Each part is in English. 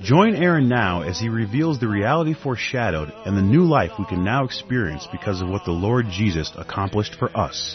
Join Aaron now as he reveals the reality foreshadowed and the new life we can now experience because of what the Lord Jesus accomplished for us.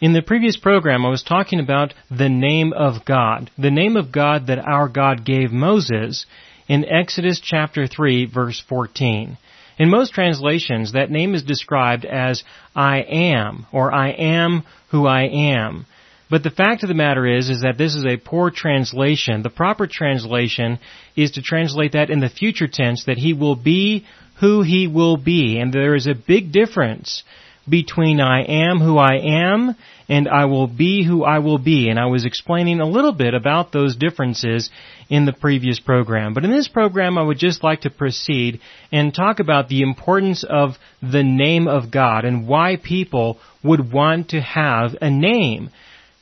In the previous program, I was talking about the name of God, the name of God that our God gave Moses in Exodus chapter 3 verse 14. In most translations, that name is described as I am, or I am who I am. But the fact of the matter is, is that this is a poor translation. The proper translation is to translate that in the future tense that he will be who he will be. And there is a big difference between I am who I am and I will be who I will be. And I was explaining a little bit about those differences in the previous program. But in this program, I would just like to proceed and talk about the importance of the name of God and why people would want to have a name.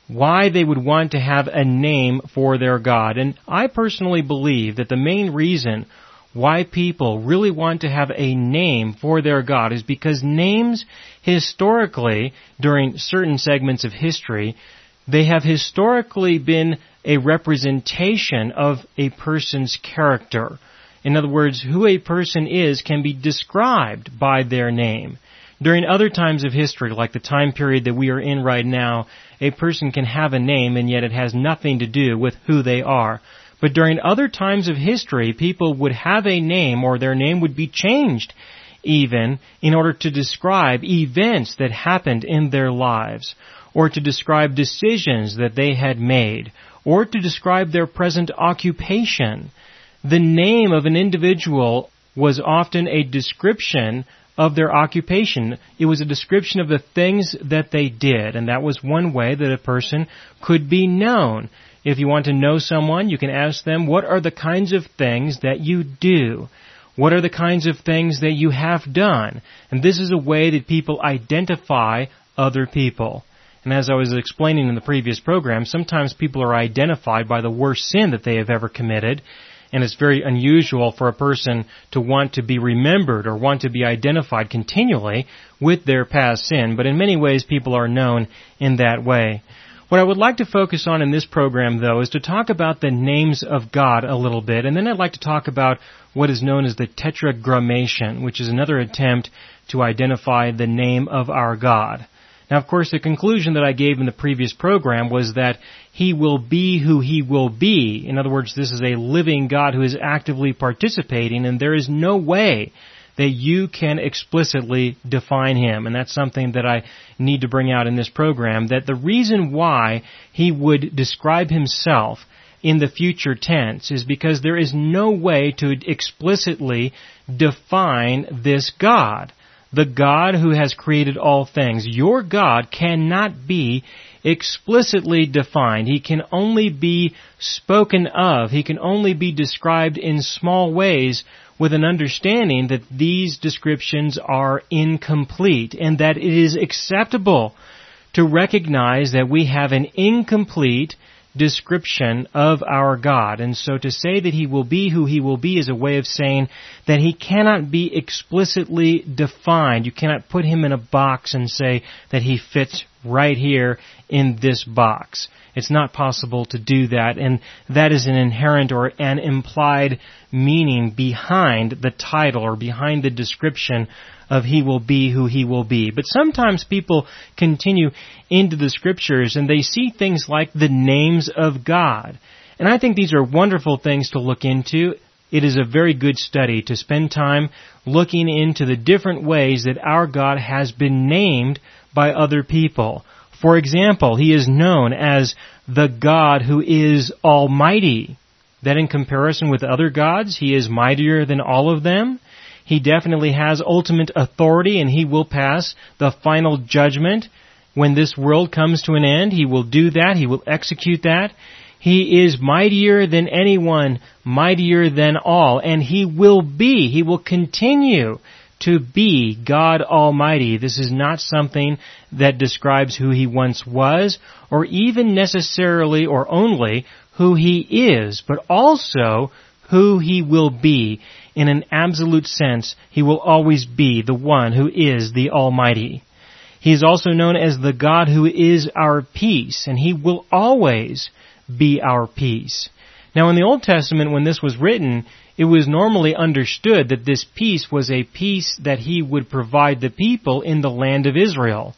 Why they would want to have a name for their God. And I personally believe that the main reason why people really want to have a name for their God is because names historically, during certain segments of history, they have historically been a representation of a person's character. In other words, who a person is can be described by their name. During other times of history, like the time period that we are in right now, a person can have a name and yet it has nothing to do with who they are. But during other times of history, people would have a name or their name would be changed even in order to describe events that happened in their lives or to describe decisions that they had made or to describe their present occupation. The name of an individual was often a description of their occupation. It was a description of the things that they did, and that was one way that a person could be known. If you want to know someone, you can ask them, what are the kinds of things that you do? What are the kinds of things that you have done? And this is a way that people identify other people. And as I was explaining in the previous program, sometimes people are identified by the worst sin that they have ever committed. And it's very unusual for a person to want to be remembered or want to be identified continually with their past sin. But in many ways, people are known in that way. What I would like to focus on in this program, though, is to talk about the names of God a little bit, and then I'd like to talk about what is known as the Tetragrammation, which is another attempt to identify the name of our God. Now, of course, the conclusion that I gave in the previous program was that He will be who He will be. In other words, this is a living God who is actively participating, and there is no way that you can explicitly define him. And that's something that I need to bring out in this program, that the reason why he would describe himself in the future tense is because there is no way to explicitly define this God. The God who has created all things. Your God cannot be explicitly defined. He can only be spoken of. He can only be described in small ways with an understanding that these descriptions are incomplete and that it is acceptable to recognize that we have an incomplete description of our God. And so to say that He will be who He will be is a way of saying that He cannot be explicitly defined. You cannot put Him in a box and say that He fits right here in this box. It's not possible to do that, and that is an inherent or an implied meaning behind the title or behind the description of he will be who he will be. But sometimes people continue into the scriptures and they see things like the names of God. And I think these are wonderful things to look into. It is a very good study to spend time looking into the different ways that our God has been named by other people. For example, he is known as the God who is almighty. That in comparison with other gods, he is mightier than all of them. He definitely has ultimate authority and he will pass the final judgment when this world comes to an end. He will do that. He will execute that. He is mightier than anyone, mightier than all, and He will be, He will continue to be God Almighty. This is not something that describes who He once was, or even necessarily or only who He is, but also who He will be. In an absolute sense, He will always be the one who is the Almighty. He is also known as the God who is our peace, and He will always be our peace. Now in the Old Testament, when this was written, it was normally understood that this peace was a peace that He would provide the people in the land of Israel.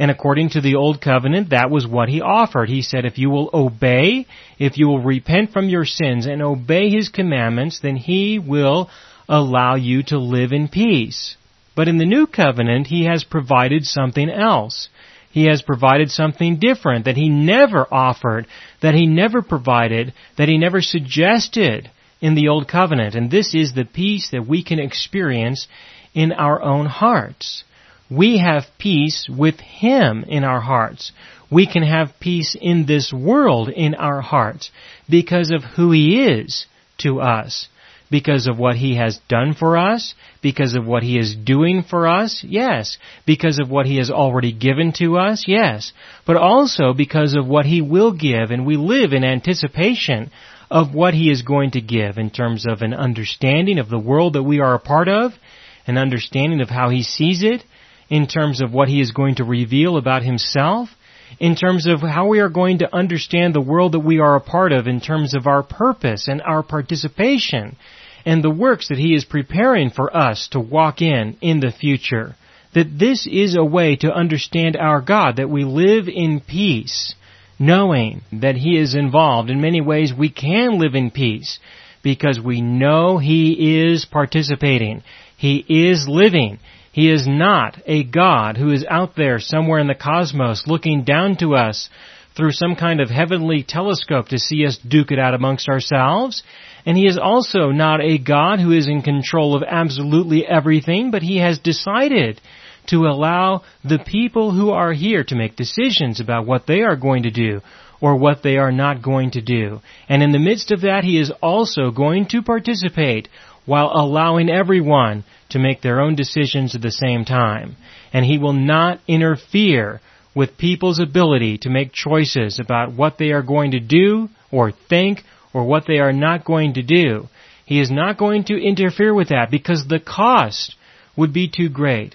And according to the Old Covenant, that was what He offered. He said, if you will obey, if you will repent from your sins and obey His commandments, then He will allow you to live in peace. But in the New Covenant, He has provided something else. He has provided something different that He never offered, that He never provided, that He never suggested in the Old Covenant. And this is the peace that we can experience in our own hearts. We have peace with Him in our hearts. We can have peace in this world in our hearts because of who He is to us because of what He has done for us, because of what He is doing for us, yes. Because of what He has already given to us, yes. But also because of what He will give, and we live in anticipation of what He is going to give in terms of an understanding of the world that we are a part of, an understanding of how He sees it, in terms of what He is going to reveal about Himself, in terms of how we are going to understand the world that we are a part of in terms of our purpose and our participation and the works that He is preparing for us to walk in in the future. That this is a way to understand our God, that we live in peace, knowing that He is involved. In many ways we can live in peace because we know He is participating. He is living. He is not a God who is out there somewhere in the cosmos looking down to us through some kind of heavenly telescope to see us duke it out amongst ourselves. And he is also not a God who is in control of absolutely everything, but he has decided to allow the people who are here to make decisions about what they are going to do or what they are not going to do. And in the midst of that, he is also going to participate while allowing everyone to make their own decisions at the same time. And he will not interfere with people's ability to make choices about what they are going to do or think or what they are not going to do. He is not going to interfere with that because the cost would be too great.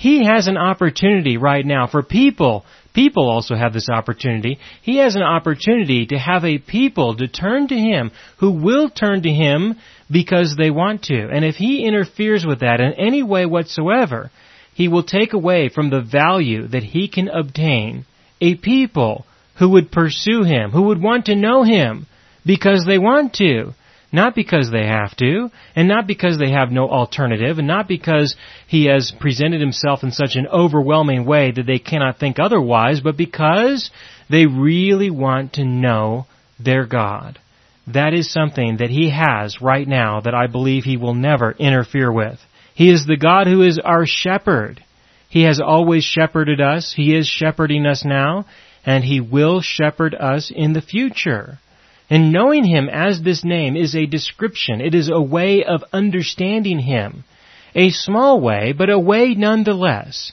He has an opportunity right now for people. People also have this opportunity. He has an opportunity to have a people to turn to Him who will turn to Him because they want to. And if He interferes with that in any way whatsoever, He will take away from the value that He can obtain a people who would pursue Him, who would want to know Him because they want to. Not because they have to, and not because they have no alternative, and not because he has presented himself in such an overwhelming way that they cannot think otherwise, but because they really want to know their God. That is something that he has right now that I believe he will never interfere with. He is the God who is our shepherd. He has always shepherded us. He is shepherding us now, and he will shepherd us in the future. And knowing Him as this name is a description. It is a way of understanding Him. A small way, but a way nonetheless.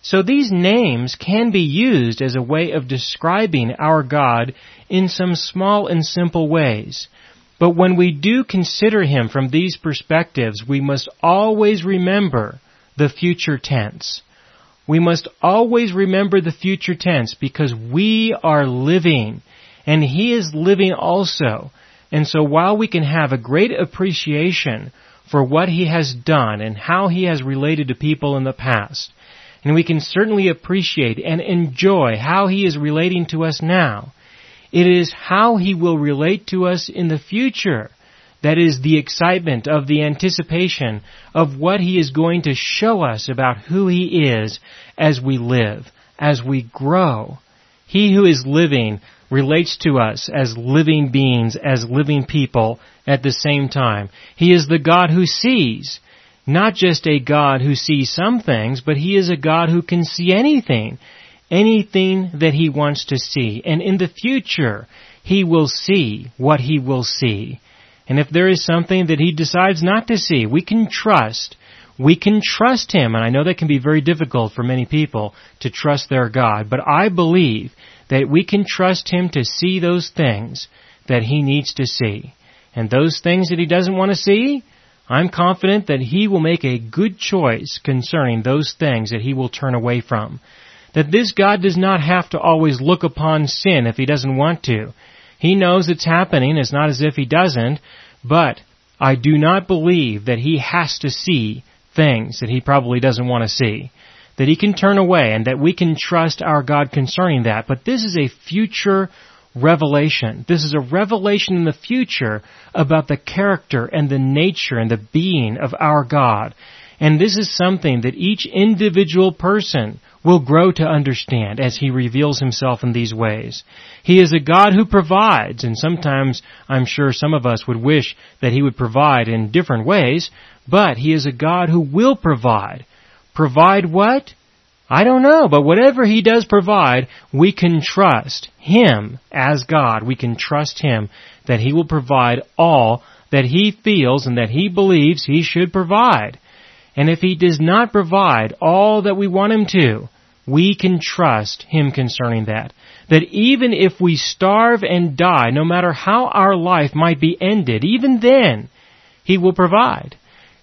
So these names can be used as a way of describing our God in some small and simple ways. But when we do consider Him from these perspectives, we must always remember the future tense. We must always remember the future tense because we are living and He is living also. And so while we can have a great appreciation for what He has done and how He has related to people in the past, and we can certainly appreciate and enjoy how He is relating to us now, it is how He will relate to us in the future that is the excitement of the anticipation of what He is going to show us about who He is as we live, as we grow. He who is living relates to us as living beings, as living people at the same time. He is the God who sees. Not just a God who sees some things, but He is a God who can see anything. Anything that He wants to see. And in the future, He will see what He will see. And if there is something that He decides not to see, we can trust. We can trust Him, and I know that can be very difficult for many people to trust their God, but I believe that we can trust Him to see those things that He needs to see. And those things that He doesn't want to see, I'm confident that He will make a good choice concerning those things that He will turn away from. That this God does not have to always look upon sin if He doesn't want to. He knows it's happening, it's not as if He doesn't, but I do not believe that He has to see things that He probably doesn't want to see. That He can turn away and that we can trust our God concerning that. But this is a future revelation. This is a revelation in the future about the character and the nature and the being of our God. And this is something that each individual person will grow to understand as he reveals himself in these ways. He is a God who provides, and sometimes I'm sure some of us would wish that he would provide in different ways, but he is a God who will provide. Provide what? I don't know, but whatever He does provide, we can trust Him as God. We can trust Him that He will provide all that He feels and that He believes He should provide. And if He does not provide all that we want Him to, we can trust Him concerning that. That even if we starve and die, no matter how our life might be ended, even then, He will provide.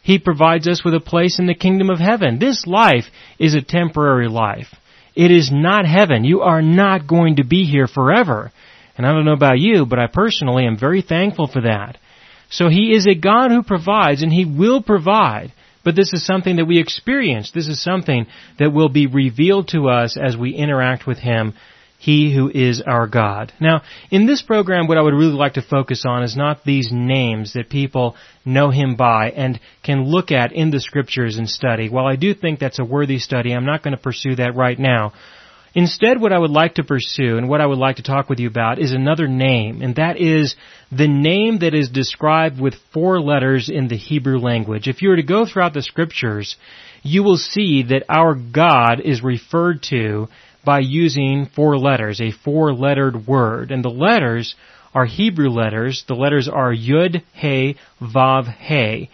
He provides us with a place in the kingdom of heaven. This life is a temporary life. It is not heaven. You are not going to be here forever. And I don't know about you, but I personally am very thankful for that. So He is a God who provides and He will provide. But this is something that we experience. This is something that will be revealed to us as we interact with Him he who is our God. Now, in this program, what I would really like to focus on is not these names that people know Him by and can look at in the Scriptures and study. While I do think that's a worthy study, I'm not going to pursue that right now. Instead, what I would like to pursue and what I would like to talk with you about is another name, and that is the name that is described with four letters in the Hebrew language. If you were to go throughout the scriptures, you will see that our God is referred to by using four letters, a four-lettered word. And the letters are Hebrew letters. The letters are Yud, He, Vav, He.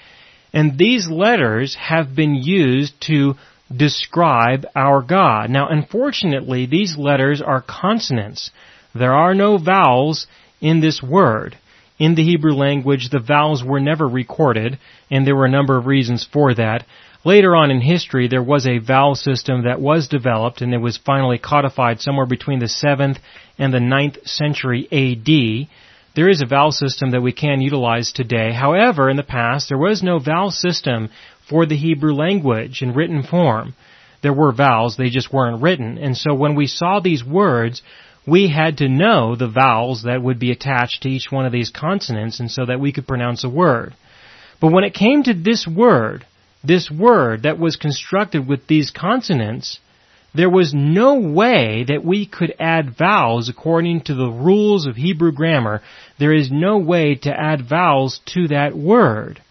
And these letters have been used to describe our God. Now, unfortunately, these letters are consonants. There are no vowels in this word. In the Hebrew language, the vowels were never recorded, and there were a number of reasons for that. Later on in history, there was a vowel system that was developed and it was finally codified somewhere between the 7th and the 9th century AD. There is a vowel system that we can utilize today. However, in the past, there was no vowel system for the Hebrew language in written form. There were vowels, they just weren't written. And so when we saw these words, we had to know the vowels that would be attached to each one of these consonants and so that we could pronounce a word. But when it came to this word, this word that was constructed with these consonants, there was no way that we could add vowels according to the rules of Hebrew grammar. There is no way to add vowels to that word.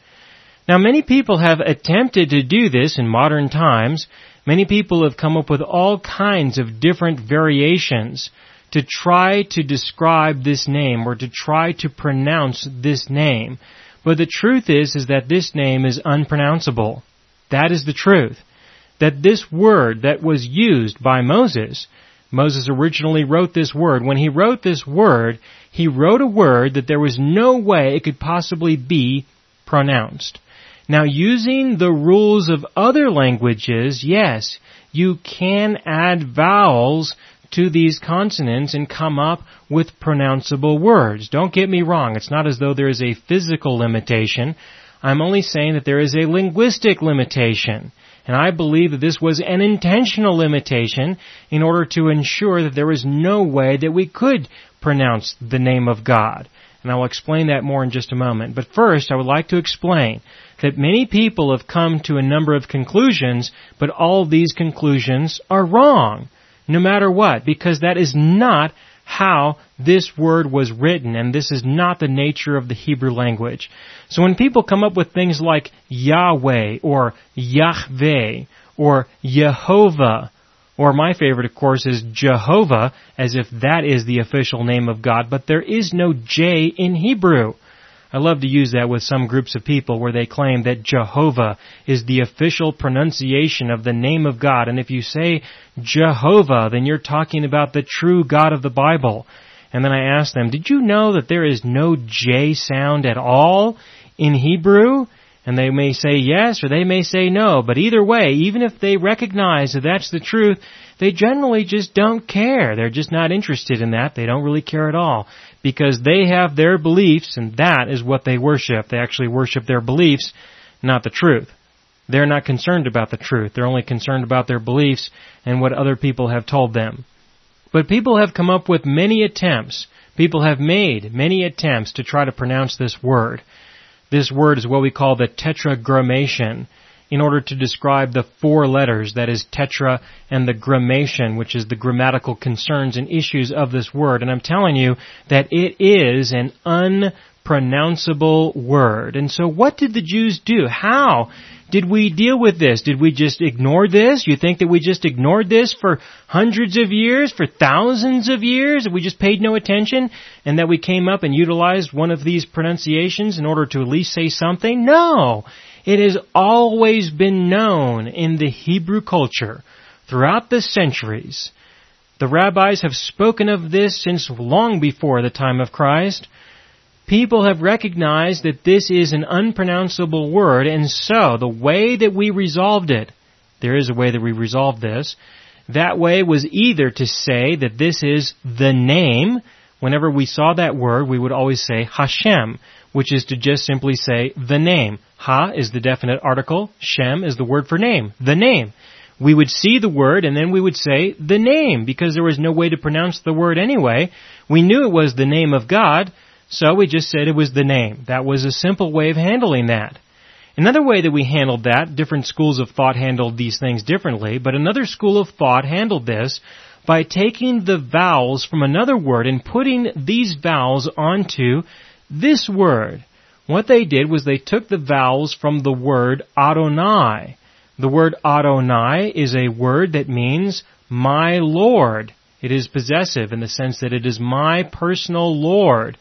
Now many people have attempted to do this in modern times. Many people have come up with all kinds of different variations to try to describe this name or to try to pronounce this name. But the truth is, is that this name is unpronounceable. That is the truth. That this word that was used by Moses, Moses originally wrote this word. When he wrote this word, he wrote a word that there was no way it could possibly be pronounced. Now using the rules of other languages, yes, you can add vowels to these consonants and come up with pronounceable words. Don't get me wrong, it's not as though there is a physical limitation. I'm only saying that there is a linguistic limitation. And I believe that this was an intentional limitation in order to ensure that there was no way that we could pronounce the name of God. And I will explain that more in just a moment. But first, I would like to explain that many people have come to a number of conclusions, but all these conclusions are wrong no matter what, because that is not how this word was written, and this is not the nature of the Hebrew language. So when people come up with things like Yahweh or Yahweh or Jehovah Or my favorite, of course, is Jehovah, as if that is the official name of God, but there is no J in Hebrew. I love to use that with some groups of people where they claim that Jehovah is the official pronunciation of the name of God. And if you say Jehovah, then you're talking about the true God of the Bible. And then I ask them, did you know that there is no J sound at all in Hebrew? And they may say yes or they may say no, but either way, even if they recognize that that's the truth, they generally just don't care. They're just not interested in that. They don't really care at all. Because they have their beliefs and that is what they worship. They actually worship their beliefs, not the truth. They're not concerned about the truth. They're only concerned about their beliefs and what other people have told them. But people have come up with many attempts. People have made many attempts to try to pronounce this word. This word is what we call the tetragrammation in order to describe the four letters, that is tetra, and the grammation, which is the grammatical concerns and issues of this word. And I'm telling you that it is an unpronounceable word. And so what did the Jews do? How did we deal with this? Did we just ignore this? You think that we just ignored this for hundreds of years, for thousands of years, that we just paid no attention, and that we came up and utilized one of these pronunciations in order to at least say something? No! It has always been known in the Hebrew culture throughout the centuries. The rabbis have spoken of this since long before the time of Christ. People have recognized that this is an unpronounceable word, and so the way that we resolved it, there is a way that we resolved this, that way was either to say that this is the name, whenever we saw that word, we would always say Hashem, which is to just simply say the name. Ha is the definite article, Shem is the word for name, the name. We would see the word and then we would say the name because there was no way to pronounce the word anyway. We knew it was the name of God, so we just said it was the name. That was a simple way of handling that. Another way that we handled that, different schools of thought handled these things differently, but another school of thought handled this by taking the vowels from another word and putting these vowels onto this word. What they did was they took the vowels from the word Adonai. The word Adonai is a word that means my Lord. It is possessive in the sense that it is my personal Lord.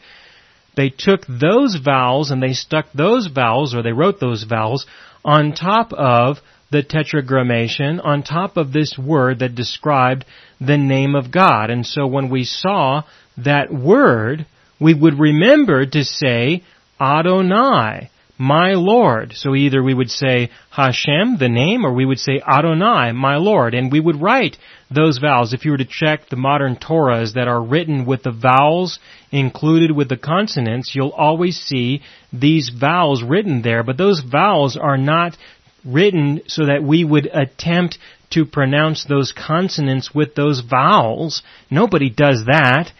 They took those vowels and they stuck those vowels, or they wrote those vowels, on top of the tetragrammation, on top of this word that described the name of God. And so when we saw that word, we would remember to say Adonai, my Lord. So either we would say Hashem, the name, or we would say Adonai, my Lord. And we would write those vowels. If you were to check the modern Torahs that are written with the vowels included with the consonants, you'll always see these vowels written there. But those vowels are not written so that we would attempt to pronounce those consonants with those vowels. Nobody does that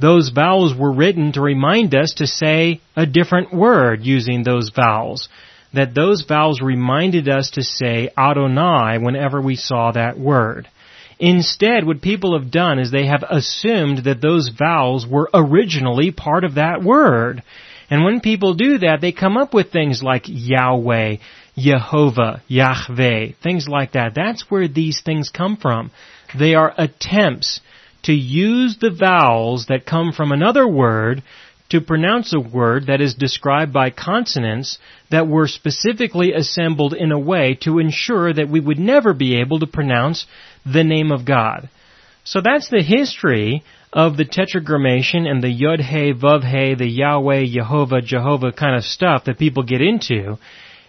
those vowels were written to remind us to say a different word using those vowels. That those vowels reminded us to say Adonai whenever we saw that word. Instead, what people have done is they have assumed that those vowels were originally part of that word. And when people do that, they come up with things like Yahweh, Jehovah, Yahweh, things like that. That's where these things come from. They are attempts to use the vowels that come from another word to pronounce a word that is described by consonants that were specifically assembled in a way to ensure that we would never be able to pronounce the name of God. So that's the history of the tetragrammation and the Yod He Vav He, the Yahweh, Jehovah, Jehovah kind of stuff that people get into.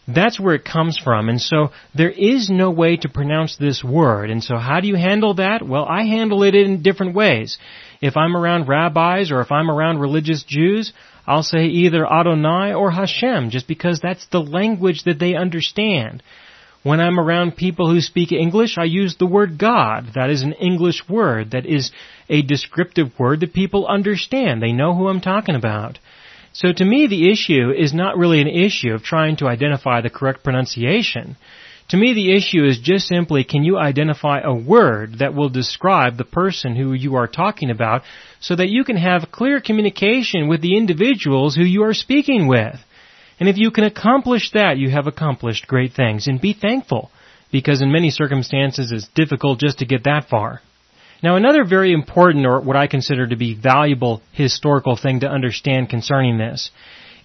That's where it comes from. And so there is no way to pronounce this word. And so how do you handle that? Well, I handle it in different ways. If I'm around rabbis or if I'm around religious Jews, I'll say either Adonai or Hashem, just because that's the language that they understand. When I'm around people who speak English, I use the word God. That is an English word. That is a descriptive word that people understand. They know who I'm talking about. So to me, the issue is not really an issue of trying to identify the correct pronunciation. To me, the issue is just simply can you identify a word that will describe the person who you are talking about so that you can have clear communication with the individuals who you are speaking with. And if you can accomplish that, you have accomplished great things. And be thankful. because in many circumstances it's difficult just to get that far. Now another very important or what I consider to be valuable historical thing to understand concerning this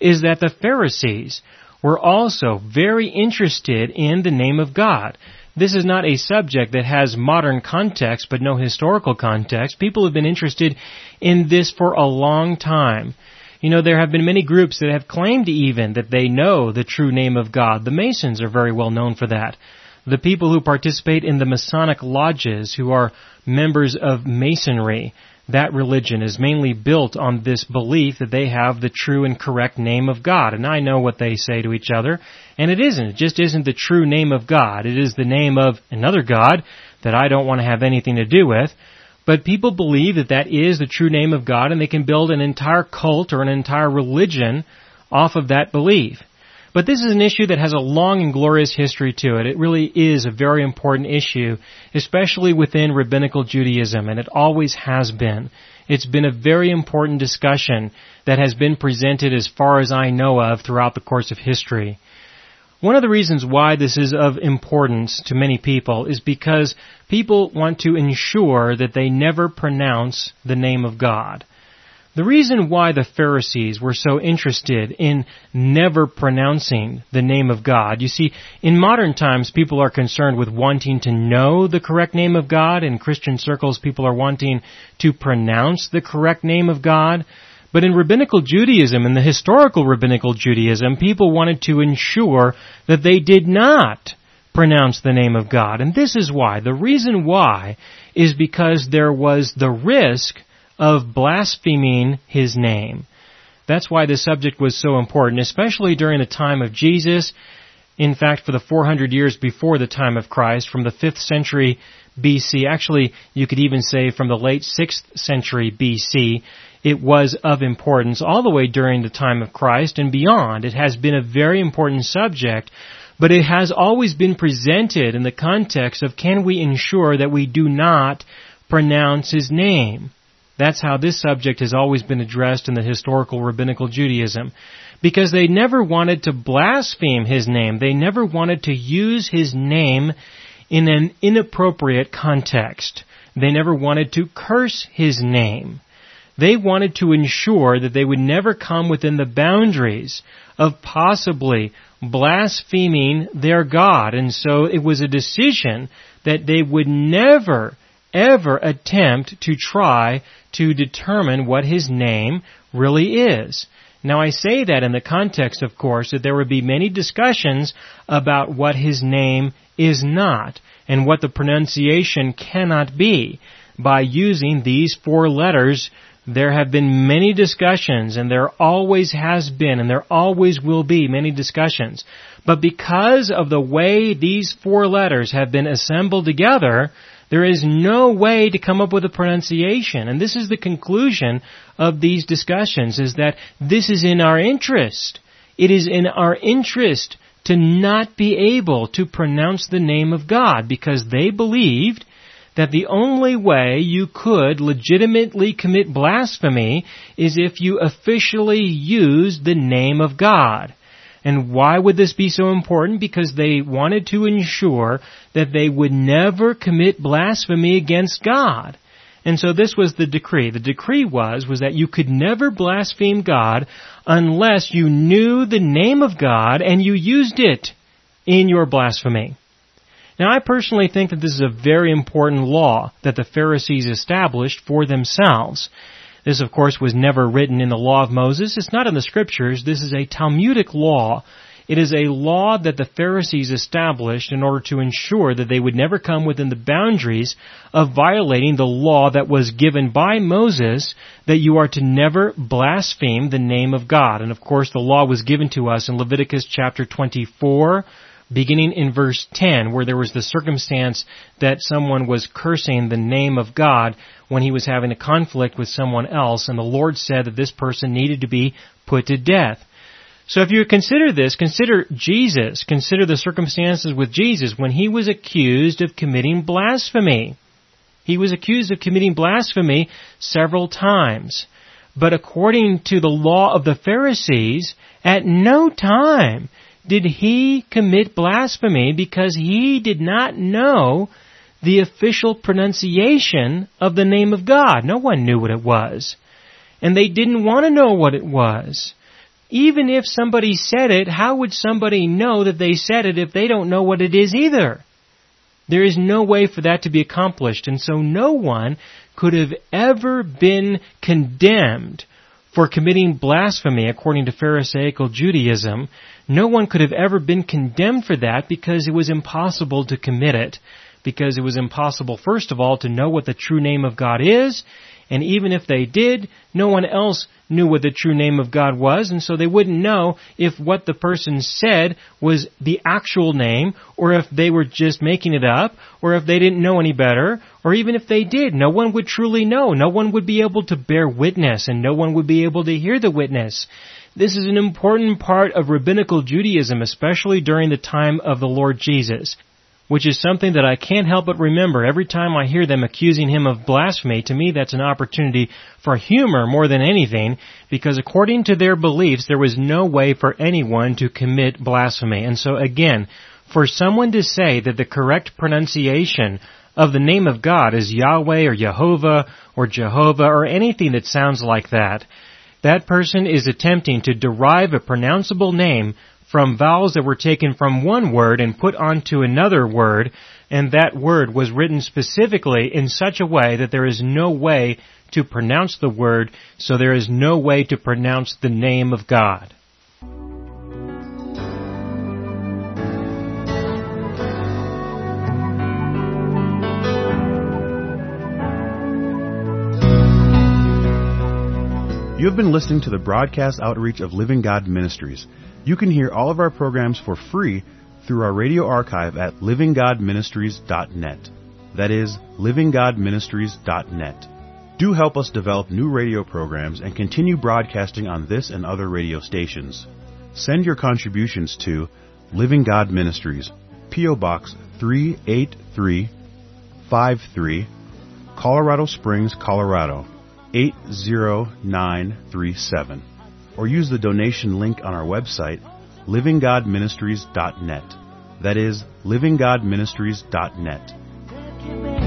is that the Pharisees were also very interested in the name of God. This is not a subject that has modern context but no historical context. People have been interested in this for a long time. You know, there have been many groups that have claimed even that they know the true name of God. The Masons are very well known for that. The people who participate in the Masonic lodges, who are members of Masonry, that religion is mainly built on this belief that they have the true and correct name of God. And I know what they say to each other, and it isn't. It just isn't the true name of God. It is the name of another God that I don't want to have anything to do with. But people believe that that is the true name of God, and they can build an entire cult or an entire religion off of that belief. But this is an issue that has a long and glorious history to it. It really is a very important issue, especially within rabbinical Judaism, and it always has been. It's been a very important discussion that has been presented as far as I know of throughout the course of history. One of the reasons why this is of importance to many people is because people want to ensure that they never pronounce the name of God. The reason why the Pharisees were so interested in never pronouncing the name of God, you see, in modern times people are concerned with wanting to know the correct name of God. In Christian circles people are wanting to pronounce the correct name of God. But in rabbinical Judaism, in the historical rabbinical Judaism, people wanted to ensure that they did not pronounce the name of God. And this is why. The reason why is because there was the risk of blaspheming his name. That's why this subject was so important, especially during the time of Jesus. In fact, for the 400 years before the time of Christ, from the 5th century BC, actually, you could even say from the late 6th century BC, it was of importance all the way during the time of Christ and beyond. It has been a very important subject, but it has always been presented in the context of can we ensure that we do not pronounce his name? That's how this subject has always been addressed in the historical rabbinical Judaism. Because they never wanted to blaspheme his name. They never wanted to use his name in an inappropriate context. They never wanted to curse his name. They wanted to ensure that they would never come within the boundaries of possibly blaspheming their God. And so it was a decision that they would never ever attempt to try to determine what his name really is. Now I say that in the context, of course, that there would be many discussions about what his name is not and what the pronunciation cannot be. By using these four letters, there have been many discussions and there always has been and there always will be many discussions. But because of the way these four letters have been assembled together, there is no way to come up with a pronunciation. And this is the conclusion of these discussions is that this is in our interest. It is in our interest to not be able to pronounce the name of God because they believed that the only way you could legitimately commit blasphemy is if you officially used the name of God. And why would this be so important? Because they wanted to ensure that they would never commit blasphemy against God. And so this was the decree. The decree was, was that you could never blaspheme God unless you knew the name of God and you used it in your blasphemy. Now I personally think that this is a very important law that the Pharisees established for themselves. This, of course, was never written in the law of Moses. It's not in the scriptures. This is a Talmudic law. It is a law that the Pharisees established in order to ensure that they would never come within the boundaries of violating the law that was given by Moses that you are to never blaspheme the name of God. And of course, the law was given to us in Leviticus chapter 24, beginning in verse 10, where there was the circumstance that someone was cursing the name of God when he was having a conflict with someone else, and the Lord said that this person needed to be put to death. So if you consider this, consider Jesus, consider the circumstances with Jesus when he was accused of committing blasphemy. He was accused of committing blasphemy several times. But according to the law of the Pharisees, at no time did he commit blasphemy because he did not know the official pronunciation of the name of God. No one knew what it was. And they didn't want to know what it was. Even if somebody said it, how would somebody know that they said it if they don't know what it is either? There is no way for that to be accomplished, and so no one could have ever been condemned for committing blasphemy according to Pharisaical Judaism. No one could have ever been condemned for that because it was impossible to commit it. Because it was impossible, first of all, to know what the true name of God is, and even if they did, no one else knew what the true name of God was, and so they wouldn't know if what the person said was the actual name, or if they were just making it up, or if they didn't know any better, or even if they did. No one would truly know. No one would be able to bear witness, and no one would be able to hear the witness. This is an important part of rabbinical Judaism, especially during the time of the Lord Jesus which is something that I can't help but remember every time I hear them accusing him of blasphemy. To me, that's an opportunity for humor more than anything, because according to their beliefs, there was no way for anyone to commit blasphemy. And so again, for someone to say that the correct pronunciation of the name of God is Yahweh or Jehovah or Jehovah or anything that sounds like that, that person is attempting to derive a pronounceable name from vowels that were taken from one word and put onto another word, and that word was written specifically in such a way that there is no way to pronounce the word, so there is no way to pronounce the name of God. You have been listening to the broadcast outreach of Living God Ministries. You can hear all of our programs for free through our radio archive at livinggodministries.net. That is, livinggodministries.net. Do help us develop new radio programs and continue broadcasting on this and other radio stations. Send your contributions to Living God Ministries, P.O. Box 38353, Colorado Springs, Colorado 80937 or use the donation link on our website, livinggodministries.net. That is, livinggodministries.net.